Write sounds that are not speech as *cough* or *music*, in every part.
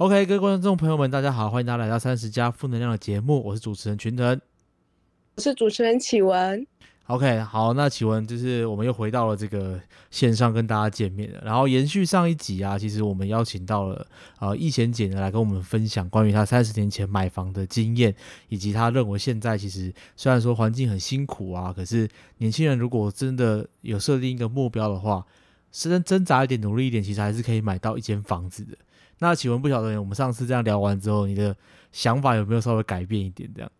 OK，各位观众朋友们，大家好，欢迎大家来到三十加负能量的节目，我是主持人群腾，我是主持人启文。OK，好，那启文就是我们又回到了这个线上跟大家见面了。然后延续上一集啊，其实我们邀请到了呃易贤姐呢来跟我们分享关于她三十年前买房的经验，以及她认为现在其实虽然说环境很辛苦啊，可是年轻人如果真的有设定一个目标的话，是挣扎一点、努力一点，其实还是可以买到一间房子的。那启文不晓得我们上次这样聊完之后，你的想法有没有稍微改变一点这样？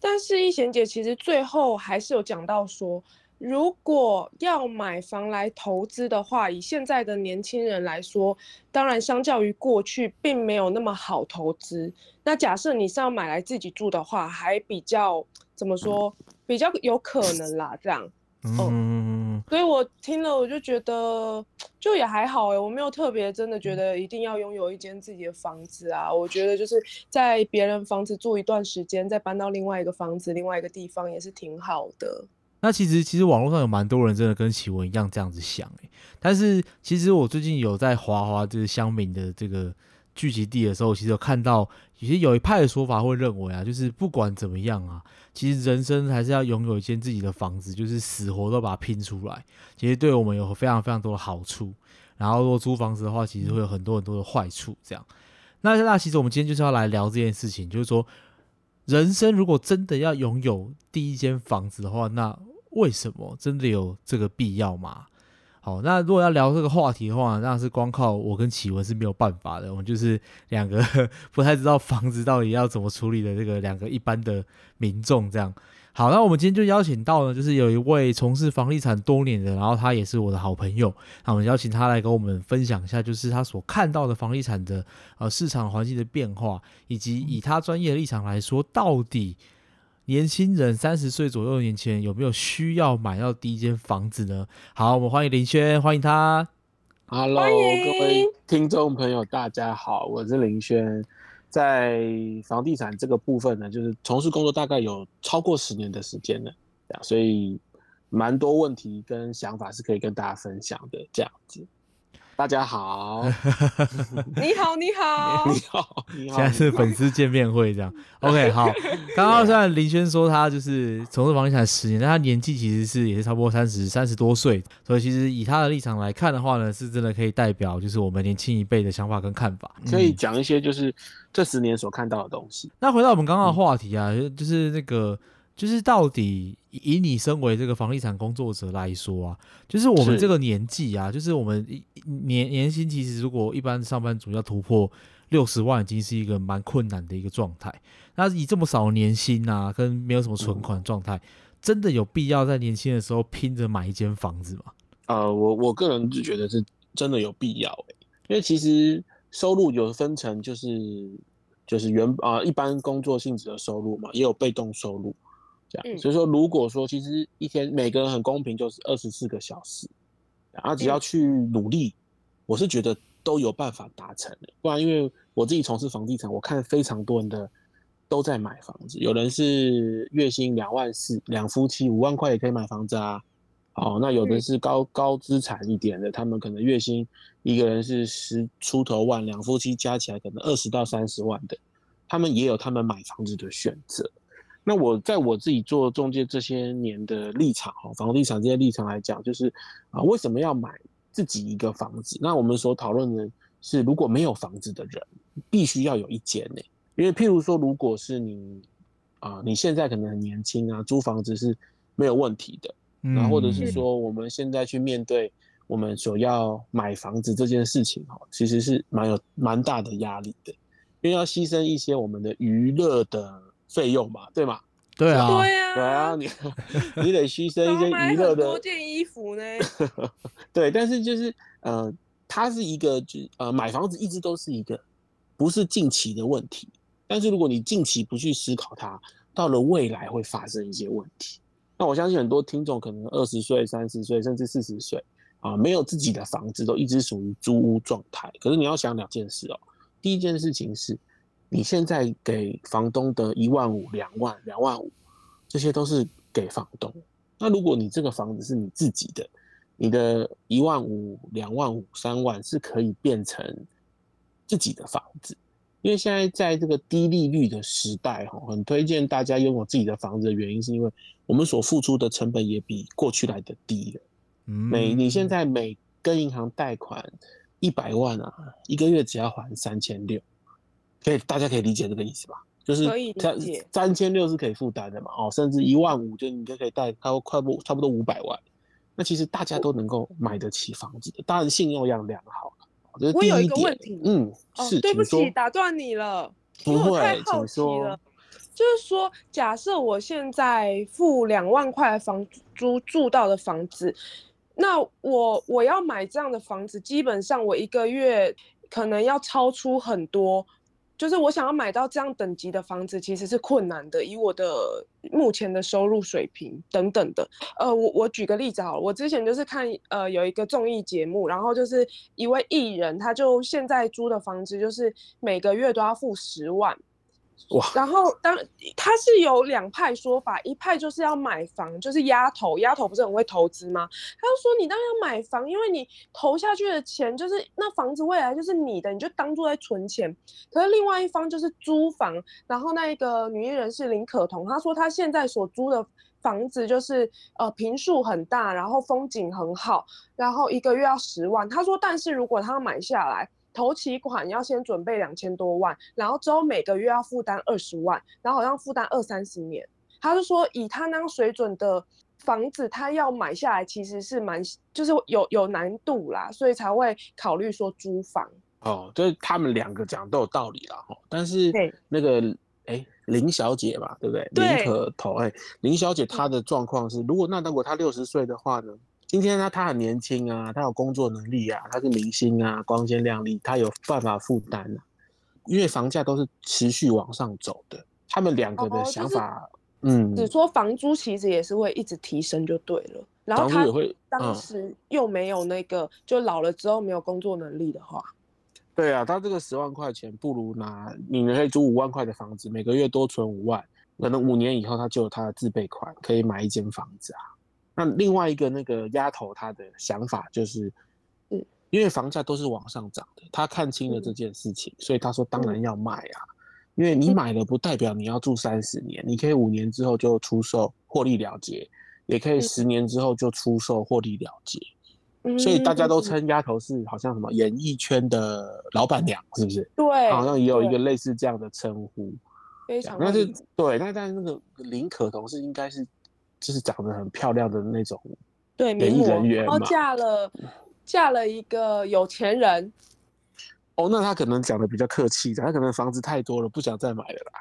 但是易贤姐其实最后还是有讲到说，如果要买房来投资的话，以现在的年轻人来说，当然相较于过去并没有那么好投资。那假设你是要买来自己住的话，还比较怎么说，比较有可能啦，这样。嗯，所以我听了我就觉得，*tsk* 就也还好哎，我没有特别真的觉得一定要拥有一间自己的房子啊。我觉得就是在别人房子住一段时间，再搬到另外一个房子、另外一个地方也是挺好的。那其实其实网络上有蛮多人真的跟奇文一样这样子想哎，但是其实我最近有在华华就是乡民的这个。聚集地的时候，其实有看到，其实有一派的说法会认为啊，就是不管怎么样啊，其实人生还是要拥有一间自己的房子，就是死活都把它拼出来。其实对我们有非常非常多的好处。然后如果租房子的话，其实会有很多很多的坏处。这样，那那其实我们今天就是要来聊这件事情，就是说，人生如果真的要拥有第一间房子的话，那为什么真的有这个必要吗？好，那如果要聊这个话题的话，那是光靠我跟启文是没有办法的。我们就是两个 *laughs* 不太知道房子到底要怎么处理的这个两个一般的民众这样。好，那我们今天就邀请到呢，就是有一位从事房地产多年的，然后他也是我的好朋友，那我们邀请他来跟我们分享一下，就是他所看到的房地产的呃市场环境的变化，以及以他专业的立场来说，到底。年轻人三十岁左右的年轻人有没有需要买到第一间房子呢？好，我们欢迎林轩，欢迎他。Hello，各位听众朋友，大家好，我是林轩，在房地产这个部分呢，就是从事工作大概有超过十年的时间了，这样，所以蛮多问题跟想法是可以跟大家分享的，这样子。大家好，*laughs* 你好，你好，你好，你好。现在是粉丝见面会这样，OK，*laughs* 好。刚刚虽然林轩说他就是从事房地产十年，但他年纪其实是也是差不多三十三十多岁，所以其实以他的立场来看的话呢，是真的可以代表就是我们年轻一辈的想法跟看法，可以讲一些就是这十年所看到的东西。那回到我们刚刚的话题啊，就是那个。就是到底以你身为这个房地产工作者来说啊，就是我们这个年纪啊，就是我们年年薪其实如果一般上班族要突破六十万，已经是一个蛮困难的一个状态。那以这么少年薪啊，跟没有什么存款状态，真的有必要在年轻的时候拼着买一间房子吗？呃，我我个人就觉得是真的有必要诶，因为其实收入有分成，就是就是原啊一般工作性质的收入嘛，也有被动收入。所以说，如果说其实一天每个人很公平，就是二十四个小时，然后只要去努力，我是觉得都有办法达成的。不然，因为我自己从事房地产，我看非常多人的都在买房子，有人是月薪两万四，两夫妻五万块也可以买房子啊。哦，那有的是高高资产一点的，他们可能月薪一个人是十出头万，两夫妻加起来可能二十到三十万的，他们也有他们买房子的选择。那我在我自己做中介这些年的立场哈，房地产这些立场来讲，就是啊，为什么要买自己一个房子？那我们所讨论的是，如果没有房子的人，必须要有一间呢？因为譬如说，如果是你啊，你现在可能很年轻啊，租房子是没有问题的。那或者是说，我们现在去面对我们所要买房子这件事情哈，其实是蛮有蛮大的压力的，因为要牺牲一些我们的娱乐的。费用嘛，对吗？对啊，对啊，对啊，你 *laughs* 你得牺牲一些娱乐的多件衣服呢。对，但是就是呃，它是一个就呃，买房子一直都是一个不是近期的问题。但是如果你近期不去思考它，到了未来会发生一些问题。那我相信很多听众可能二十岁、三十岁甚至四十岁啊，没有自己的房子，都一直属于租屋状态。可是你要想两件事哦，第一件事情是。你现在给房东的一万五、两万、两万五，这些都是给房东。那如果你这个房子是你自己的，你的一万五、两万五、三万是可以变成自己的房子，因为现在在这个低利率的时代，哈，很推荐大家拥有自己的房子的原因，是因为我们所付出的成本也比过去来的低了。每你现在每跟银行贷款一百万啊，一个月只要还三千六，可以大家可以理解这个意思吧？就是三三千六是可以负担的嘛？哦，甚至一万五就你就可以贷，它快不差不多五百万。那其实大家都能够买得起房子的，当然信用要良好。我有一个问题，嗯，是，对不起，打断你了，不会，太好奇了。就是说，假设我现在付两万块房租住到的房子，那我我要买这样的房子，基本上我一个月可能要超出很多。就是我想要买到这样等级的房子，其实是困难的。以我的目前的收入水平等等的，呃，我我举个例子好了，我之前就是看呃有一个综艺节目，然后就是一位艺人，他就现在租的房子就是每个月都要付十万。然后当他是有两派说法，一派就是要买房，就是丫头，丫头不是很会投资吗？他就说你当然要买房，因为你投下去的钱就是那房子未来就是你的，你就当做在存钱。可是另外一方就是租房，然后那一个女艺人是林可彤，她说她现在所租的房子就是呃平数很大，然后风景很好，然后一个月要十万。她说，但是如果她买下来。头期款要先准备两千多万，然后之后每个月要负担二十万，然后好像负担二三十年。他就说，以他那样水准的房子，他要买下来其实是蛮，就是有有难度啦，所以才会考虑说租房。哦，就是他们两个讲都有道理啦，哈。但是那个哎林小姐嘛，对不对？林可头哎，林小姐她的状况是，如果那如果她六十岁的话呢？今天呢，他很年轻啊，他有工作能力啊，他是明星啊，光鲜亮丽，他有办法负担啊。因为房价都是持续往上走的，他们两个的想法，嗯，只说房租其实也是会一直提升就对了。然后他当时又没有那个，就老了之后没有工作能力的话，对啊，他这个十万块钱不如拿，你可以租五万块的房子，每个月多存五万，可能五年以后他就有他的自备款，可以买一间房子啊。那另外一个那个丫头，她的想法就是，嗯，因为房价都是往上涨的，她看清了这件事情，所以她说当然要卖啊，因为你买了不代表你要住三十年，你可以五年之后就出售获利了结，也可以十年之后就出售获利了结，所以大家都称丫头是好像什么演艺圈的老板娘，是不是？对，好像也有一个类似这样的称呼，非常。那是对，那但是那个林可彤是应该是。就是长得很漂亮的那种，对，演艺人员然后嫁了，嫁了一个有钱人。哦，那他可能讲的比较客气，他可能房子太多了，不想再买了啦。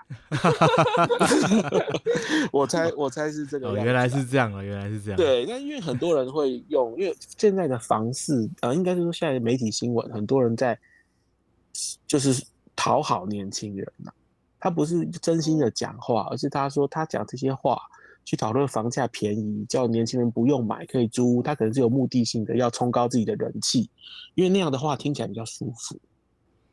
*laughs* 我猜，我猜是这个。原来是这样啊，原来是这样。对，那因为很多人会用，因为现在的房市啊，应该是说现在的媒体新闻，很多人在就是讨好年轻人呐。他不是真心的讲话，而是他说他讲这些话。去讨论房价便宜，叫年轻人不用买，可以租，他可能是有目的性的，要冲高自己的人气，因为那样的话听起来比较舒服。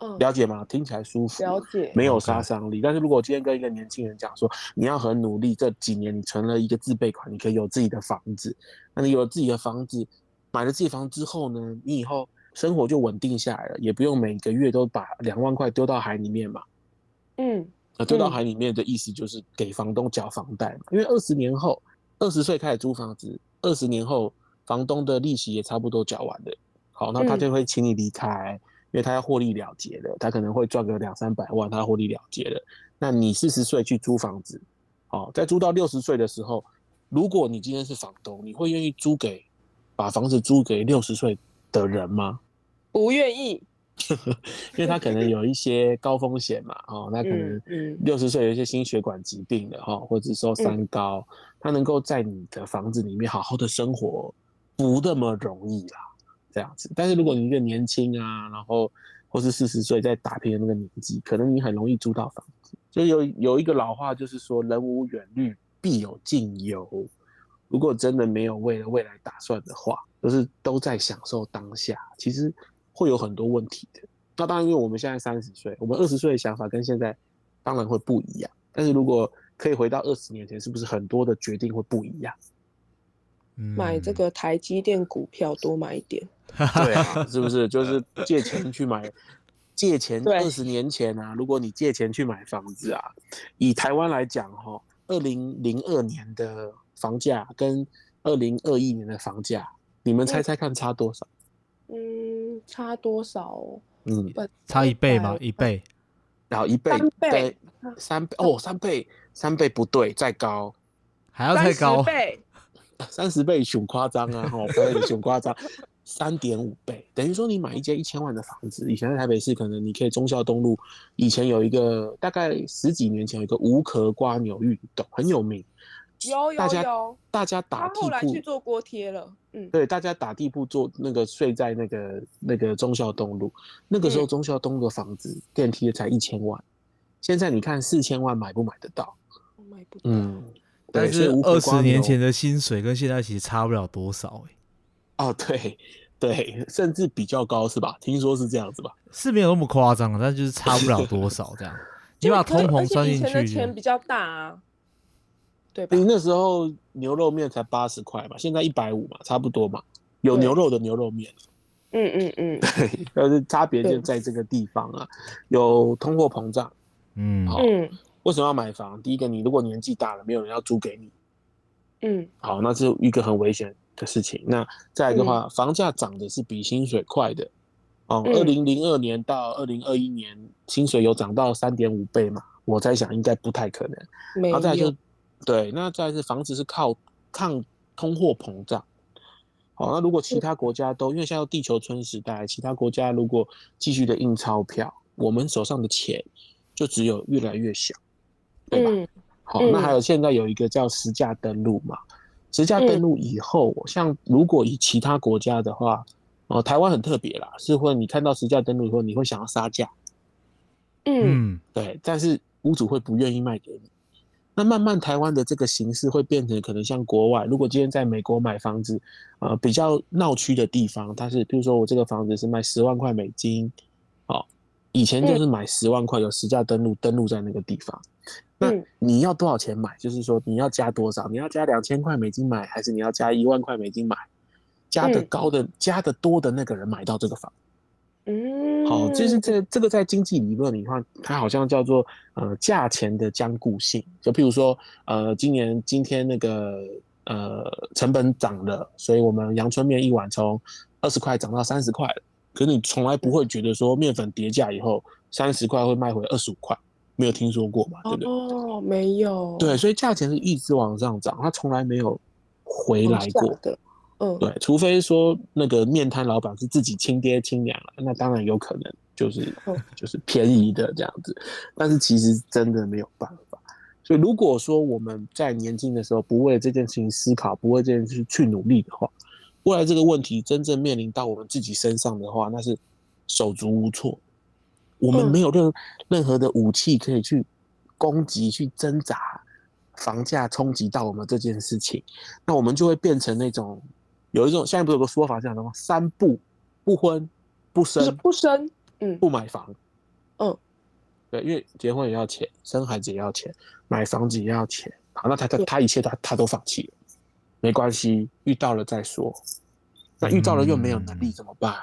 嗯，了解吗？听起来舒服，了解，没有杀伤力。但是如果今天跟一个年轻人讲说，你要很努力，这几年你存了一个自备款，你可以有自己的房子，那你有了自己的房子，买了自己房之后呢，你以后生活就稳定下来了，也不用每个月都把两万块丢到海里面嘛。嗯。那丢到海里面的意思就是给房东缴房贷嘛，因为二十年后，二十岁开始租房子，二十年后房东的利息也差不多缴完了，好，那他就会请你离开，因为他要获利了结了，他可能会赚个两三百万，他获利了结了。那你四十岁去租房子，好，在租到六十岁的时候，如果你今天是房东，你会愿意租给把房子租给六十岁的人吗？不愿意。*laughs* 因为他可能有一些高风险嘛，哦，那可能六十岁有一些心血管疾病的哈，或者说三高，他能够在你的房子里面好好的生活，不那么容易啦，这样子。但是如果你一个年轻啊，然后或是四十岁在打拼的那个年纪，可能你很容易租到房子。就有有一个老话就是说，人无远虑，必有近忧。如果真的没有为了未来打算的话，就是都在享受当下，其实。会有很多问题的。那当然，因为我们现在三十岁，我们二十岁的想法跟现在当然会不一样。但是如果可以回到二十年前，是不是很多的决定会不一样？买这个台积电股票多买一点。*laughs* 对啊，是不是就是借钱去买借钱二十年前啊，如果你借钱去买房子啊，以台湾来讲哈，二零零二年的房价跟二零二一年的房价，你们猜猜看差多少？嗯，差多少哦？嗯，差一倍吗？一倍，然后一倍三倍，三倍哦，三倍，三倍不对，再高，还要再高30，倍，三十倍熊夸张啊，哈，不要熊夸张，三点五倍，等于说你买一间一千万的房子，以前在台北市可能你可以忠孝东路，以前有一个大概十几年前有一个无壳瓜牛运动很有名，有有大家，大家打地他后来去铺，做锅贴了，嗯，对，大家打地铺做那个睡在那个那个忠孝东路，那个时候嗯忠孝东路的房子电梯才一千万，现在你看四千万买不买得到？买不到，嗯，但是二十年前的薪水跟现在其实差不了多少、欸，哦，对对，甚至比较高是吧？听说是这样子吧？是没有那么夸张，但就是差不了多少这样。*laughs* 你把通膨而且以算进去前的钱，比较大啊，对吧你？那时候牛肉面才八十块嘛，现在一百五嘛，差不多嘛。有牛肉的牛肉面，嗯嗯嗯 *laughs* 对，但是差别就在这个地方啊，有通货膨胀。嗯，好嗯为什么要买房？第一个，你如果年纪大了，没有人要租给你，嗯好，那是一个很危险的事情。那再来的话，房价涨的是比薪水快的。哦，嗯二零零二年到二零二一年，薪水有涨到三点五倍嘛？我在想，应该不太可能。然后再来就，对，那再是房子是靠抗通货膨胀。好，那如果其他国家都，因为现在地球村时代，其他国家如果继续的印钞票，我们手上的钱就只有越来越小，对吧？嗯好，嗯那还有现在有一个叫实价登录嘛，实价登录以后，像如果以其他国家的话，哦，台湾很特别啦，是会你看到实价登录以后，你会想要杀价，嗯嗯，对，但是屋主会不愿意卖给你。那慢慢台湾的这个形式会变成可能像国外，如果今天在美国买房子，呃，比较闹区的地方，它是比如说我这个房子是卖十万块美金，哦，以前就是买十万块，有实价登录登录在那个地方。那嗯你要多少钱买？就是说你要加多少？你要加两千块美金买，还是你要加一万块美金买？加的嗯高的、加的多的那个人买到这个房。嗯，好，就是这这个在经济理论里话，它好像叫做呃价钱的僵固性。就譬如说，呃，今年今天那个呃成本涨了，所以我们阳春面一碗从二十块涨到三十块了。可是你从来不会觉得说面粉跌价以后三十块会卖回二十五块，没有听说过嘛？对不对？哦，没有，对，所以价钱是一直往上涨，它从来没有回来过下。的，嗯，对，除非说那个面摊老板是自己亲爹亲娘了，那当然有可能就是嗯 *laughs* 就是便宜的这样子，但是其实真的没有办法。所以如果说我们在年轻的时候不为这件事情思考，不为这件事去努力的话，未来这个问题真正面临到我们自己身上的话，那是手足无措。我们嗯没有任任何的武器可以去攻击、去挣扎房价冲击到我们这件事情，那我们就会变成那种有一种现在不是有个说法叫什么“三不：不婚、不就是生、不生，嗯不买房”。嗯，对，因为结婚也要钱，生孩子也要钱，买房子也要钱。好，那他他他一切他他都放弃了，没关系，遇到了再说。那遇到了又没有能力嗯怎么办？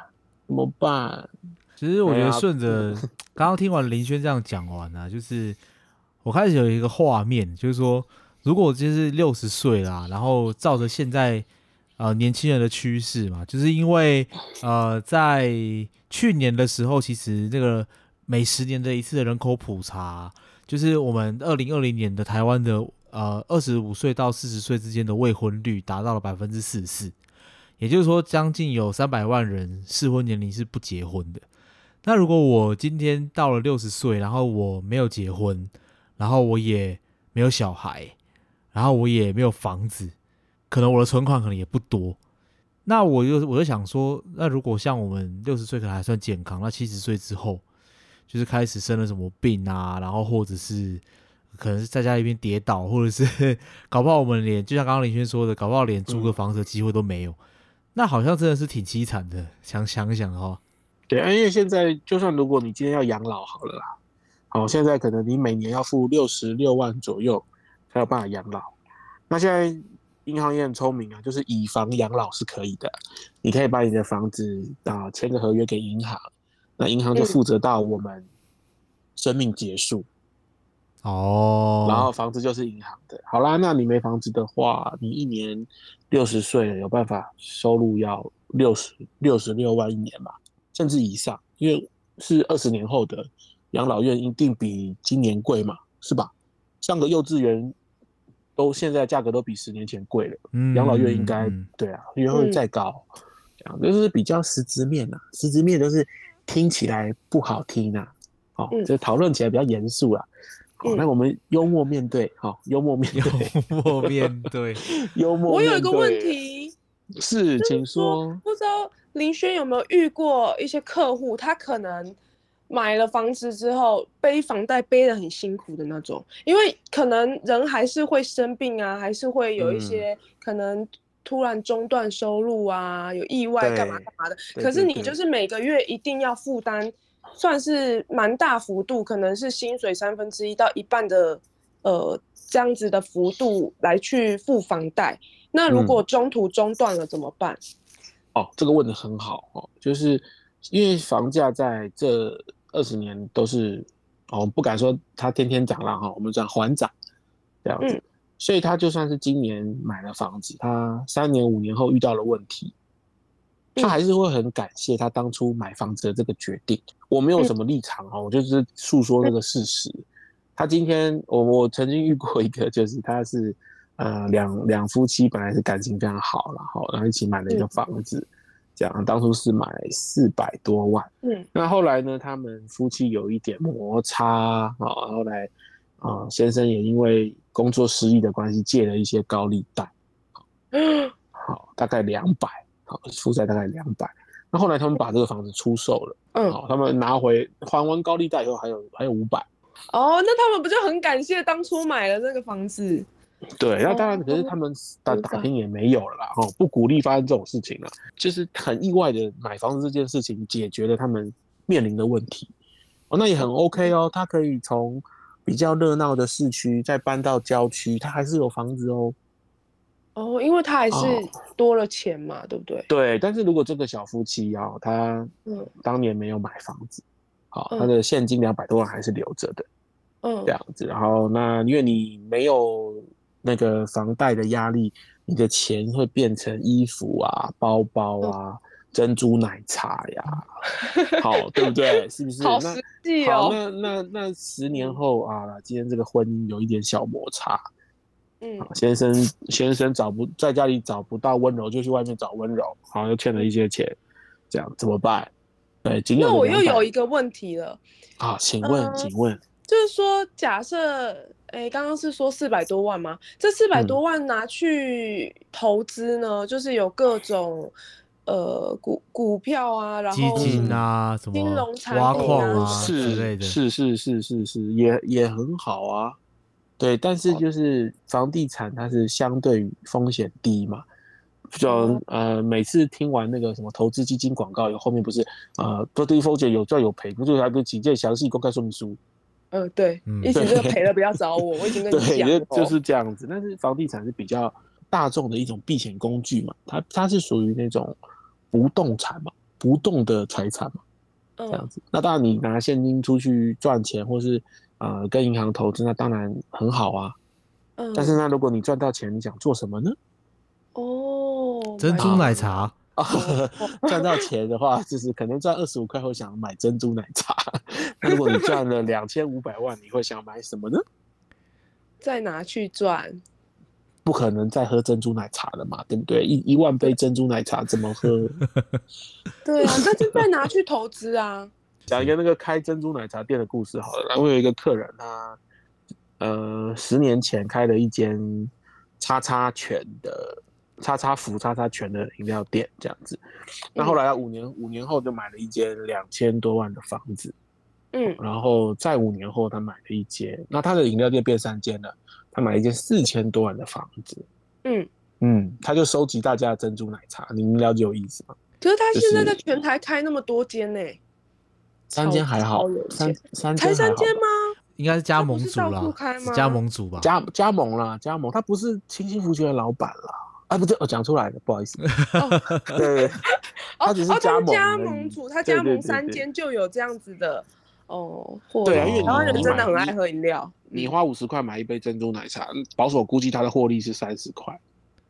怎么办？其实我觉得顺着刚刚听完林轩这样讲完呢、就是我开始有一个画面，就是说，如果我今天是六十岁啦，然后照着现在呃年轻人的趋势嘛，就是因为呃在去年的时候，其实那个每十年的一次人口普查，就是我们二零二零年的台湾的呃二十五岁到四十岁之间的未婚率达到了百分之四十四，也就是说将近有三百万人适婚年龄是不结婚的。那如果我今天到了六十岁，然后我没有结婚，然后我也没有小孩，然后我也没有房子，可能我的存款可能也不多。那我就我就想说，那如果像我们六十岁可能还算健康，那七十岁之后，就是开始生了什么病啊，然后或者是可能是在家里边跌倒，或者是 *laughs* 搞不好我们连就像刚刚林轩说的，搞不好连租个房子的机会都没有，那好像真的是挺凄惨的。想想一想哈、对啊，因为现在就算如果你今天要养老好了啦，好，现在可能你每年要付六十六万左右才有办法养老。那现在银行也很聪明啊，就是以房养老是可以的，你可以把你的房子啊签个合约给银行，那银行就负责到我们生命结束，哦，然后房子就是银行的。好啦，那你没房子的话，你一年六十岁了，有办法收入要六十六十六万一年嘛，甚至以上，因为是二十年后的养老院一定比今年贵嘛，是吧？上个幼稚园都现在价格都比十年前贵了，嗯养老院应该、嗯对啊，因为会再高，这样就是比较实质面啊，实质面就是听起来不好听啊，哦，嗯就讨论起来比较严肃啦。好，嗯那我们幽默面对，好，幽默面对，幽默面对，幽默。我有一个问，题，是，请说。不知道林轩有没有遇过一些客户，他可能买了房子之后背房贷背的很辛苦的那种，因为可能人还是会生病啊，还是会有一嗯些可能突然中断收入啊，有意外干嘛干嘛的。可是你就是每个月一定要负担，算是蛮大幅度，可能是薪水三分之一到一半的呃这样子的幅度来去付房贷。那如嗯果中途中断了怎么办？哦，这个问的很好哦，就是因为房价在这二十年都是哦，不敢说它天天涨了哈，我们讲缓涨这样子，嗯。所以他就算是今年买了房子，他三年五年后遇到了问题，他嗯。还是会很感谢他当初买房子的这个决定。我没有什么立场哦，我就是诉说这个事实。他今天我我曾经遇过一个，就是他是呃两两夫妻本来是感情非常好，然后然后一起买了一个嗯。房子，这样当初是买四百多万。嗯那后来呢，他们夫妻有一点摩擦啊，后来啊、先生也因为工作失意的关系借了一些高利贷，*gasps* 好，大概两百，好，负债大概两百。那后来他们把这个房子出售了，嗯好，他们拿回还完高利贷以后还有还有五百。哦，那他们不就很感谢当初买了这个房子？对，那当然，哦可是他们打打拼也没有了啦，哦，不鼓励发生这种事情了。就是很意外的，买房子这件事情解决了他们面临的问题，哦，那也很 OK 哦。他可以从比较热闹的市区再搬到郊区，他还是有房子哦。哦，因为他还是哦多了钱嘛，对不对？对，但是如果这个小夫妻啊，他嗯当年没有买房子，好，嗯他的现金两百多万还是留着的。嗯这样子。然后那因为你没有那个房贷的压力，你的钱会变成衣服啊、包包嗯啊、珍珠奶茶呀，*laughs* 好，对不对？是不是？那好实际好，哦。那那那十年后啊，今天这个婚姻有一点小摩擦，嗯啊先生先生找不在家里找不到温柔，就去外面找温柔，好像，又欠了一些钱，这样怎么办？对，仅有那我又有一个问题了，啊，请问，呃请问，就是说，假设，哎，刚刚是说四百多万吗？这四百嗯多万拿去投资呢，就是有各种呃股股票啊，然后基金啊，什么金融产挖品矿啊之类的，是是是是是，也也很好啊。对，但是就是房地产它是相对于风险低嘛，就哦呃每次听完那个什么投资基金广告以后，后面不是呃不对风险有赚有赔，不就还不请见详细公开说明书？呃，对，嗯一起这个赔了不要找我，我已经跟你对，讲了，就就是这样子。但是房地产是比较大众的一种避险工具嘛，它它是属于那种不动产嘛，不动的财产嘛。这样嗯子。那当然，你拿现金出去赚钱，或是呃跟银行投资，那当然很好啊。嗯，但是那如果你赚到钱，你想做什么呢？哦，珍珠奶茶，啊，*laughs* *laughs* 赚到钱的话，就是可能赚二十五块会想买珍珠奶茶。那如果你赚了两千五百万，你会想买什么呢？*laughs* 再拿去赚，不可能再喝珍珠奶茶了嘛，对不对？一一万杯珍珠奶茶怎么喝？对啊，那就再拿去投资啊，讲一个那个开珍珠奶茶店的故事好了。我有一个客人，他呃十年前开了一间叉叉泉的叉叉福叉叉全的饮料店，这样子。那后来他五年五年后就买了一间两千多万的房子，嗯然后再五年后他买了一间，那他的饮料店变三间了，他买了一间四千多万的房子。嗯。嗯，他就收集大家的珍珠奶茶，你们了解有意思吗？可是他就现在在全台开那么多间呢，三间还好有，三钱三才三间吗？应该是加盟主啦处开，吗加盟主吧？加加盟啦，加盟，他不是清新福泉的老板啦。啊，不对，我讲出来了，不好意思。*laughs* 哦对对，他只是加盟主，他加盟三间就有这样子的哦。对啊因为你台湾人真的很爱喝饮料。你花五十块买一杯珍珠奶茶，保守估计他的获利是三十块。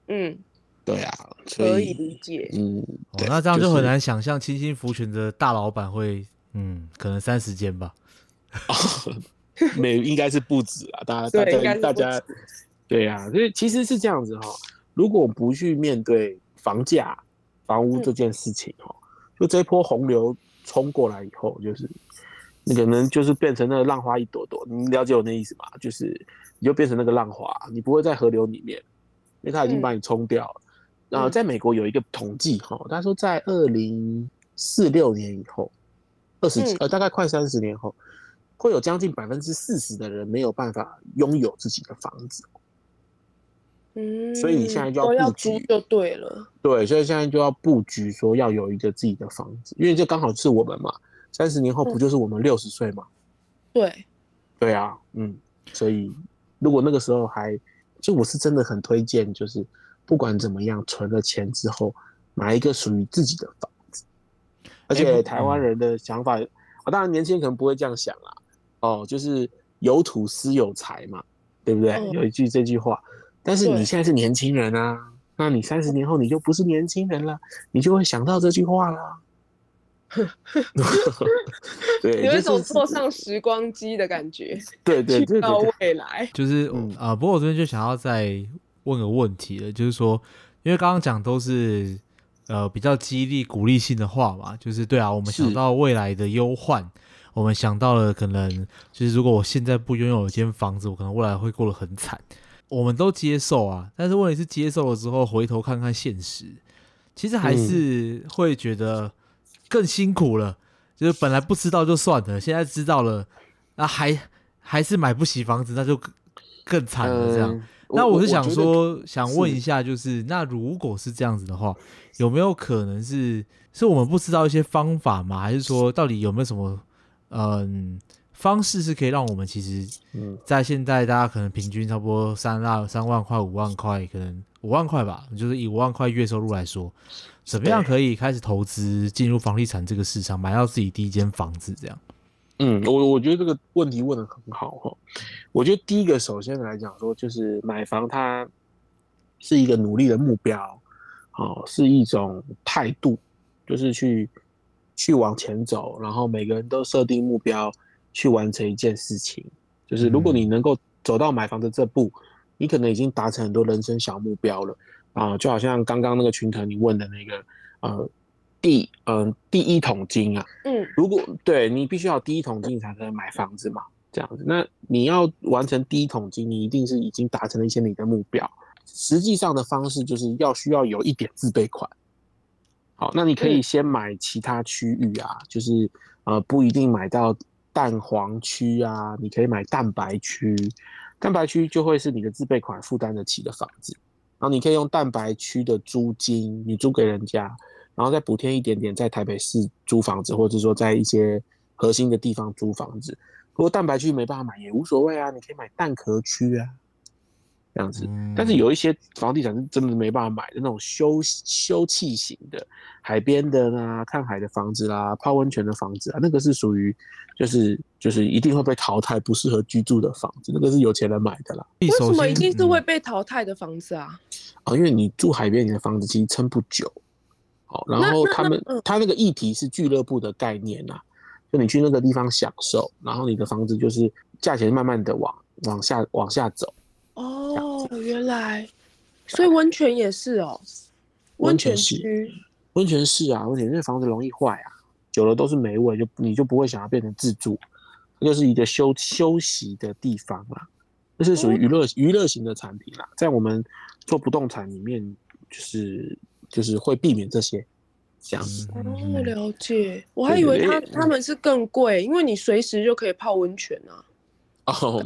嗯，对啊，所可以以理解。嗯，哦那这样就很。难想象清新福泉的大老板会，嗯，可能三十间吧。*laughs* 没应该是不止啊，大家大家大家对啊，所以其实是这样子哈、如果不去面对房价、房屋这件事情哈、就这一波洪流冲过来以后，就是你可能就是变成那个浪花一朵朵，你了解我那意思吗？就是你就变成那个浪花，你不会在河流里面，因为它已经把你冲掉了。然后嗯在美国有一个统计哈，他说在二零四六年以后，二十嗯呃大概快三十年后，会有将近百分之四十的人没有办法拥有自己的房子。嗯，所以你现在就要布局租就对了。对，所以现在就要布局说要有一个自己的房子，因为这刚好是我们嘛，三十年后不就是我们六十岁嘛？对，对啊，嗯，所以如果那个时候还，就我是真的很推荐，就是不管怎么样，存了钱之后买一个属于自己的房子，而且台湾人的想法，啊，当然年轻人可能不会这样想啦，哦，就是有土私有财嘛，对不对？嗯有一句这句话，但是你现在是年轻人啊，那你三十年后你就不是年轻人了，你就会想到这句话啦。*laughs* 对，有一种坐上时光机的感觉，对对去到，未来。就是嗯啊、不过我这边就想要再问个问题了，就是说，因为刚刚讲都是呃比较激励鼓励性的话嘛，就是对啊，我们想到未来的忧患，我们想到了可能就是如果我现在不拥有一间房子，我可能未来会过得很惨，我们都接受啊，但是问题是接受了之后，回头看看现实，其实还嗯是会觉得更辛苦了。就是本来不知道就算了，现在知道了，那还还是买不起房子，那就更更惨了。这样，嗯那我是想，说，想问一下，就是那如果是这样子的话，有没有可能是是我们不知道一些方法吗？还是说，到底有没有什么嗯方式是可以让我们其实嗯在现在大家可能平均差不多三万三万块、五万块，可能五万块吧，就是以五万块月收入来说，怎么样可以开始投资进入房地产这个市场，买到自己第一间房子？这样，嗯，我我觉得这个问题问的很好哈。我觉得第一个，首先来讲说，就是买房它是一个努力的目标，哦，是一种态度，就是去去往前走，然后每个人都设定目标去完成一件事情。就是如果你能够走到买房的这步，你可能已经达成很多人生小目标了啊、就好像刚刚那个群腾你问的那个呃第嗯、第一桶金啊，嗯如果对你必须要第一桶金才能买房子嘛，这样子，那你要完成第一桶金，你一定是已经达成了一些你的目标。实际上的方式就是要需要有一点自备款。好，那你可以嗯先买其他区域啊，就是呃不一定买到蛋黄区啊，你可以买蛋白区，蛋白区就会是你的自备款负担得起的房子。然后你可以用蛋白区的租金，你租给人家，然后再补贴一点点在台北市租房子，或者说在一些核心的地方租房子。如果蛋白区没办法买也无所谓啊，你可以买蛋壳区啊，这样子。嗯但是有一些房地产是真的没办法买的那种休休憩型的，海边的啦、看海的房子啦、泡温泉的房子啊，那个是属于就是就是一定会被淘汰，不适合居住的房子，那个是有钱人买的啦。为为什么一定是嗯会被淘汰的房子啊？啊，因为你住海边，你的房子其实撑不久。好，然后他们嗯他那个议题是俱乐部的概念呐、就你去那个地方享受，然后你的房子就是价钱慢慢的往往下往下走。哦，原来，所以温泉也是哦，泉温泉是区。温泉是啊，温泉因为房子容易坏啊，久了都是霉味，就你就不会想要变成自住，这就是一个休休息的地方啦。这是属于娱乐娱乐型的产品啦，在我们做不动产里面，就是就是会避免这些这样子。哦，嗯了解。我还以为他他们是更贵，因为你随时就可以泡温泉啊，哦，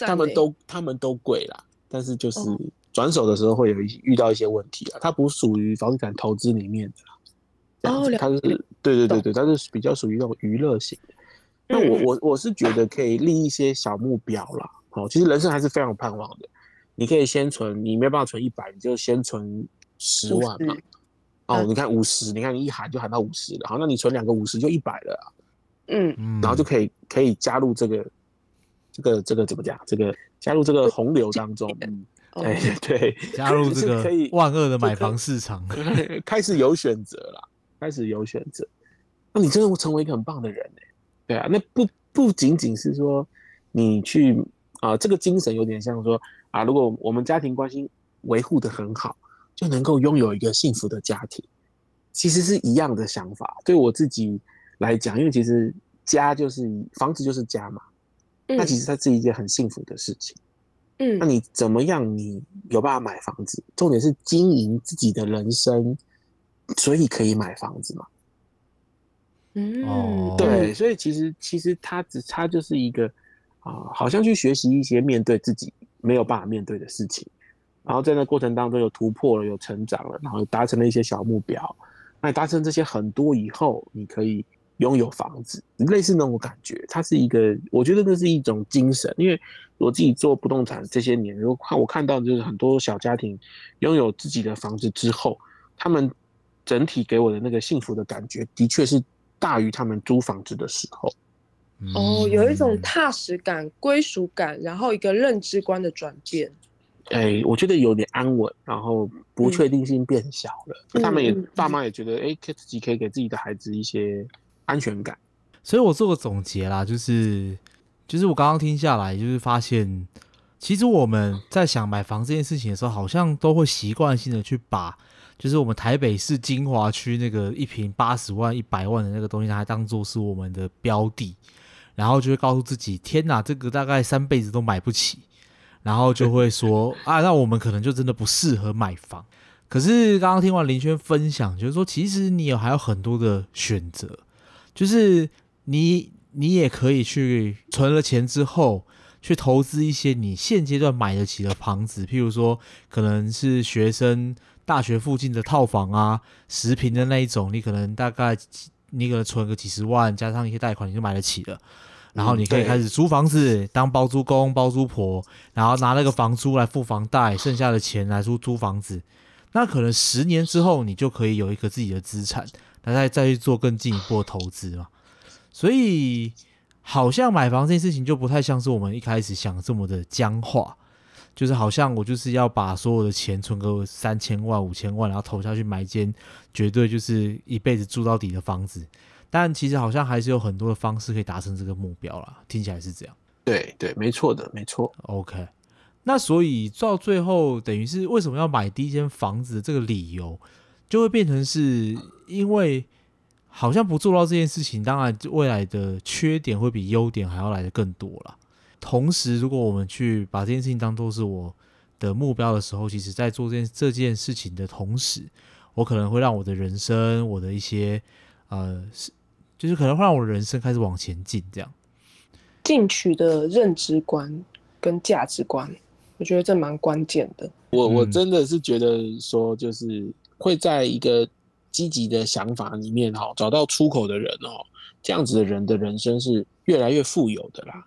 他们欸都他们都贵啦，但是就是哦转手的时候会有一遇到一些问题啊，它不属于房地产投资里面的哦它是对对对对，它是比较属于那种娱乐型的。那我嗯我我是觉得可以立一些小目标啦。好，其实人生还是非常有盼望的。你可以先存，你没办法存一百，你就先存十万嘛。哦，嗯你看五十，你看你一喊就喊到五十了，好，那你存两个五十就一百了啊、嗯，嗯，然后就可以可以加入这个这个这个怎么讲？这个加入这个洪流当中，嗯，哦哎，对，*laughs* 加入这个可以万恶的买房市场。*laughs* 开始有选择了，开始有选择，那你真的会成为一个很棒的人呢、对啊，那不不仅仅是说你去啊、这个精神有点像说啊，如果我们家庭关系维护的很好，就能够拥有一个幸福的家庭，其实是一样的想法。对我自己来讲，因为其实家就是房子就是家嘛，那嗯其实它是一件很幸福的事情。嗯那你怎么样？你有办法买房子？重点是经营自己的人生，所以可以买房子嘛？嗯哦对，所以其实其实它只它就是一个啊、好像去学习一些面对自己没有办法面对的事情，然后在那过程当中有突破了，有成长了，然后达成了一些小目标。那你达成这些很多以后，你可以拥有房子，类似那种感觉。它是一个，我觉得那是一种精神，因为我自己做不动产这些年，如果看我看到就是很多小家庭拥有自己的房子之后，他们整体给我的那个幸福的感觉，的确是大于他们租房子的时候。哦，有一种嗯踏实感、归属感，然后一个认知观的转变。哎，我觉得有点安稳，然后不确定性变小了。那他们也爸妈也觉得，哎，自己可以给自己的孩子一些安全感。所以我做个总结啦，就是就是我刚刚听下来，就是发现，其实我们在想买房这件事情的时候，好像都会习惯性的去把，就是我们台北市金华区那个一平八十万、一百万的那个东西，拿来当做是我们的标的，然后就会告诉自己，天哪，这个大概三辈子都买不起，然后就会说 *laughs* 啊，那我们可能就真的不适合买房。可是刚刚听完林轩分享，就是说，其实你有还有很多的选择，就是你你也可以去存了钱之后，去投资一些你现阶段买得起的房子，譬如说可能是学生大学附近的套房啊，十平的那一种，你可能大概你可能存个几十万，加上一些贷款，你就买得起了。然后你可以开始租房子，当包租公、包租婆，然后拿那个房租来付房贷，剩下的钱来租租房子。那可能十年之后，你就可以有一个自己的资产，那再再去做更进一步的投资嘛。所以，好像买房这件事情就不太像是我们一开始想的这么的僵化，就是好像我就是要把所有的钱存个三千万、五千万，然后投下去买一间绝对就是一辈子住到底的房子。但其实好像还是有很多的方式可以达成这个目标啦，听起来是这样。对对，没错的，没错。OK，那所以到最后，等于是为什么要买第一间房子的这个理由，就会变成是因为好像不做到这件事情，当然未来的缺点会比优点还要来的更多了。同时，如果我们去把这件事情当做是我的目标的时候，其实在做这件这件事情的同时，我可能会让我的人生，我的一些呃，是就是可能会让我的人生开始往前进，这样。进取的认知观跟价值观，我觉得这蛮关键的。我我嗯真的是觉得说，就是会在一个积极的想法里面哈，找到出口的人哦，这样子的人的人生是越来越富有的啦。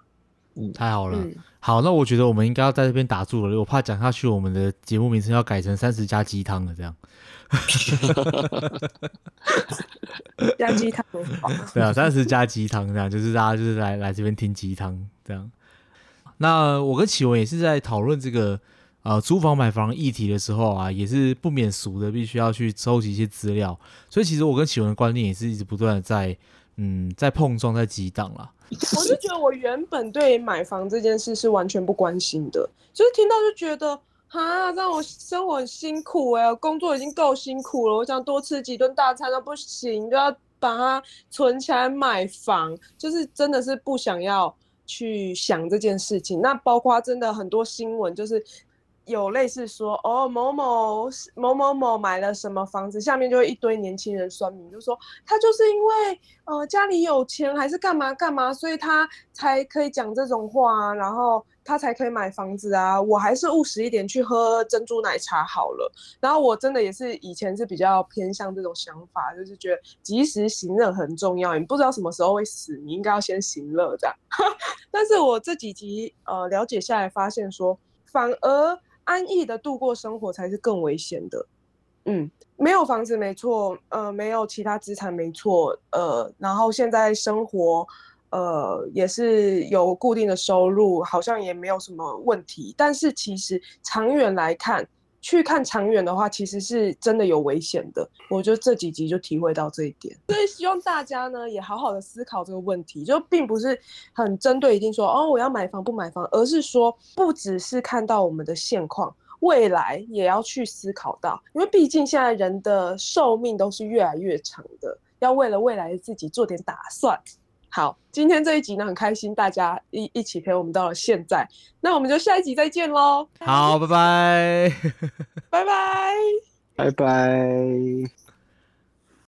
嗯太好了，嗯，好，那我觉得我们应该要在这边打住了，我怕讲下去，我们的节目名称要改成三十加鸡汤了，这样。*laughs* 加鸡汤很好。*laughs* 对啊，三十加鸡汤这样，就是大家就是来来这边听鸡汤这样。那我跟启文也是在讨论这个呃租房买房议题的时候啊，也是不免俗的，必须要去收集一些资料。所以其实我跟启文的观念也是一直不断的在嗯在碰撞，在激荡啦。*laughs* 我是觉得我原本对买房这件事是完全不关心的，就是听到就觉得啊，让我生活很辛苦哎、工作已经够辛苦了，我想多吃几顿大餐都不行，就要把它存起来买房，就是真的是不想要去想这件事情。那包括真的很多新闻就是。有类似说哦某某某某某买了什么房子，下面就会一堆年轻人酸民，就说他就是因为呃家里有钱还是干嘛干嘛，所以他才可以讲这种话啊，然后他才可以买房子啊。我还是务实一点，去喝珍珠奶茶好了。然后我真的也是以前是比较偏向这种想法，就是觉得及时行乐很重要，你不知道什么时候会死，你应该要先行乐这样。*laughs* 但是我这几集呃了解下来，发现说反而安逸的度过生活才是更危险的。嗯，没有房子没错，呃，没有其他资产没错，呃，然后现在生活，呃，也是有固定的收入，好像也没有什么问题。但是其实长远来看，去看长远的话，其实是真的有危险的。我觉得这几集就体会到这一点，所以希望大家呢也好好的思考这个问题，就并不是很针对一定说哦我要买房不买房，而是说不只是看到我们的现况。未来也要去思考到，因为毕竟现在人的寿命都是越来越长的，要为了未来的自己做点打算。好，今天这一集呢，很开心大家一一起陪我们到了现在，那我们就下一集再见喽。好，拜拜，*laughs* 拜拜，拜拜。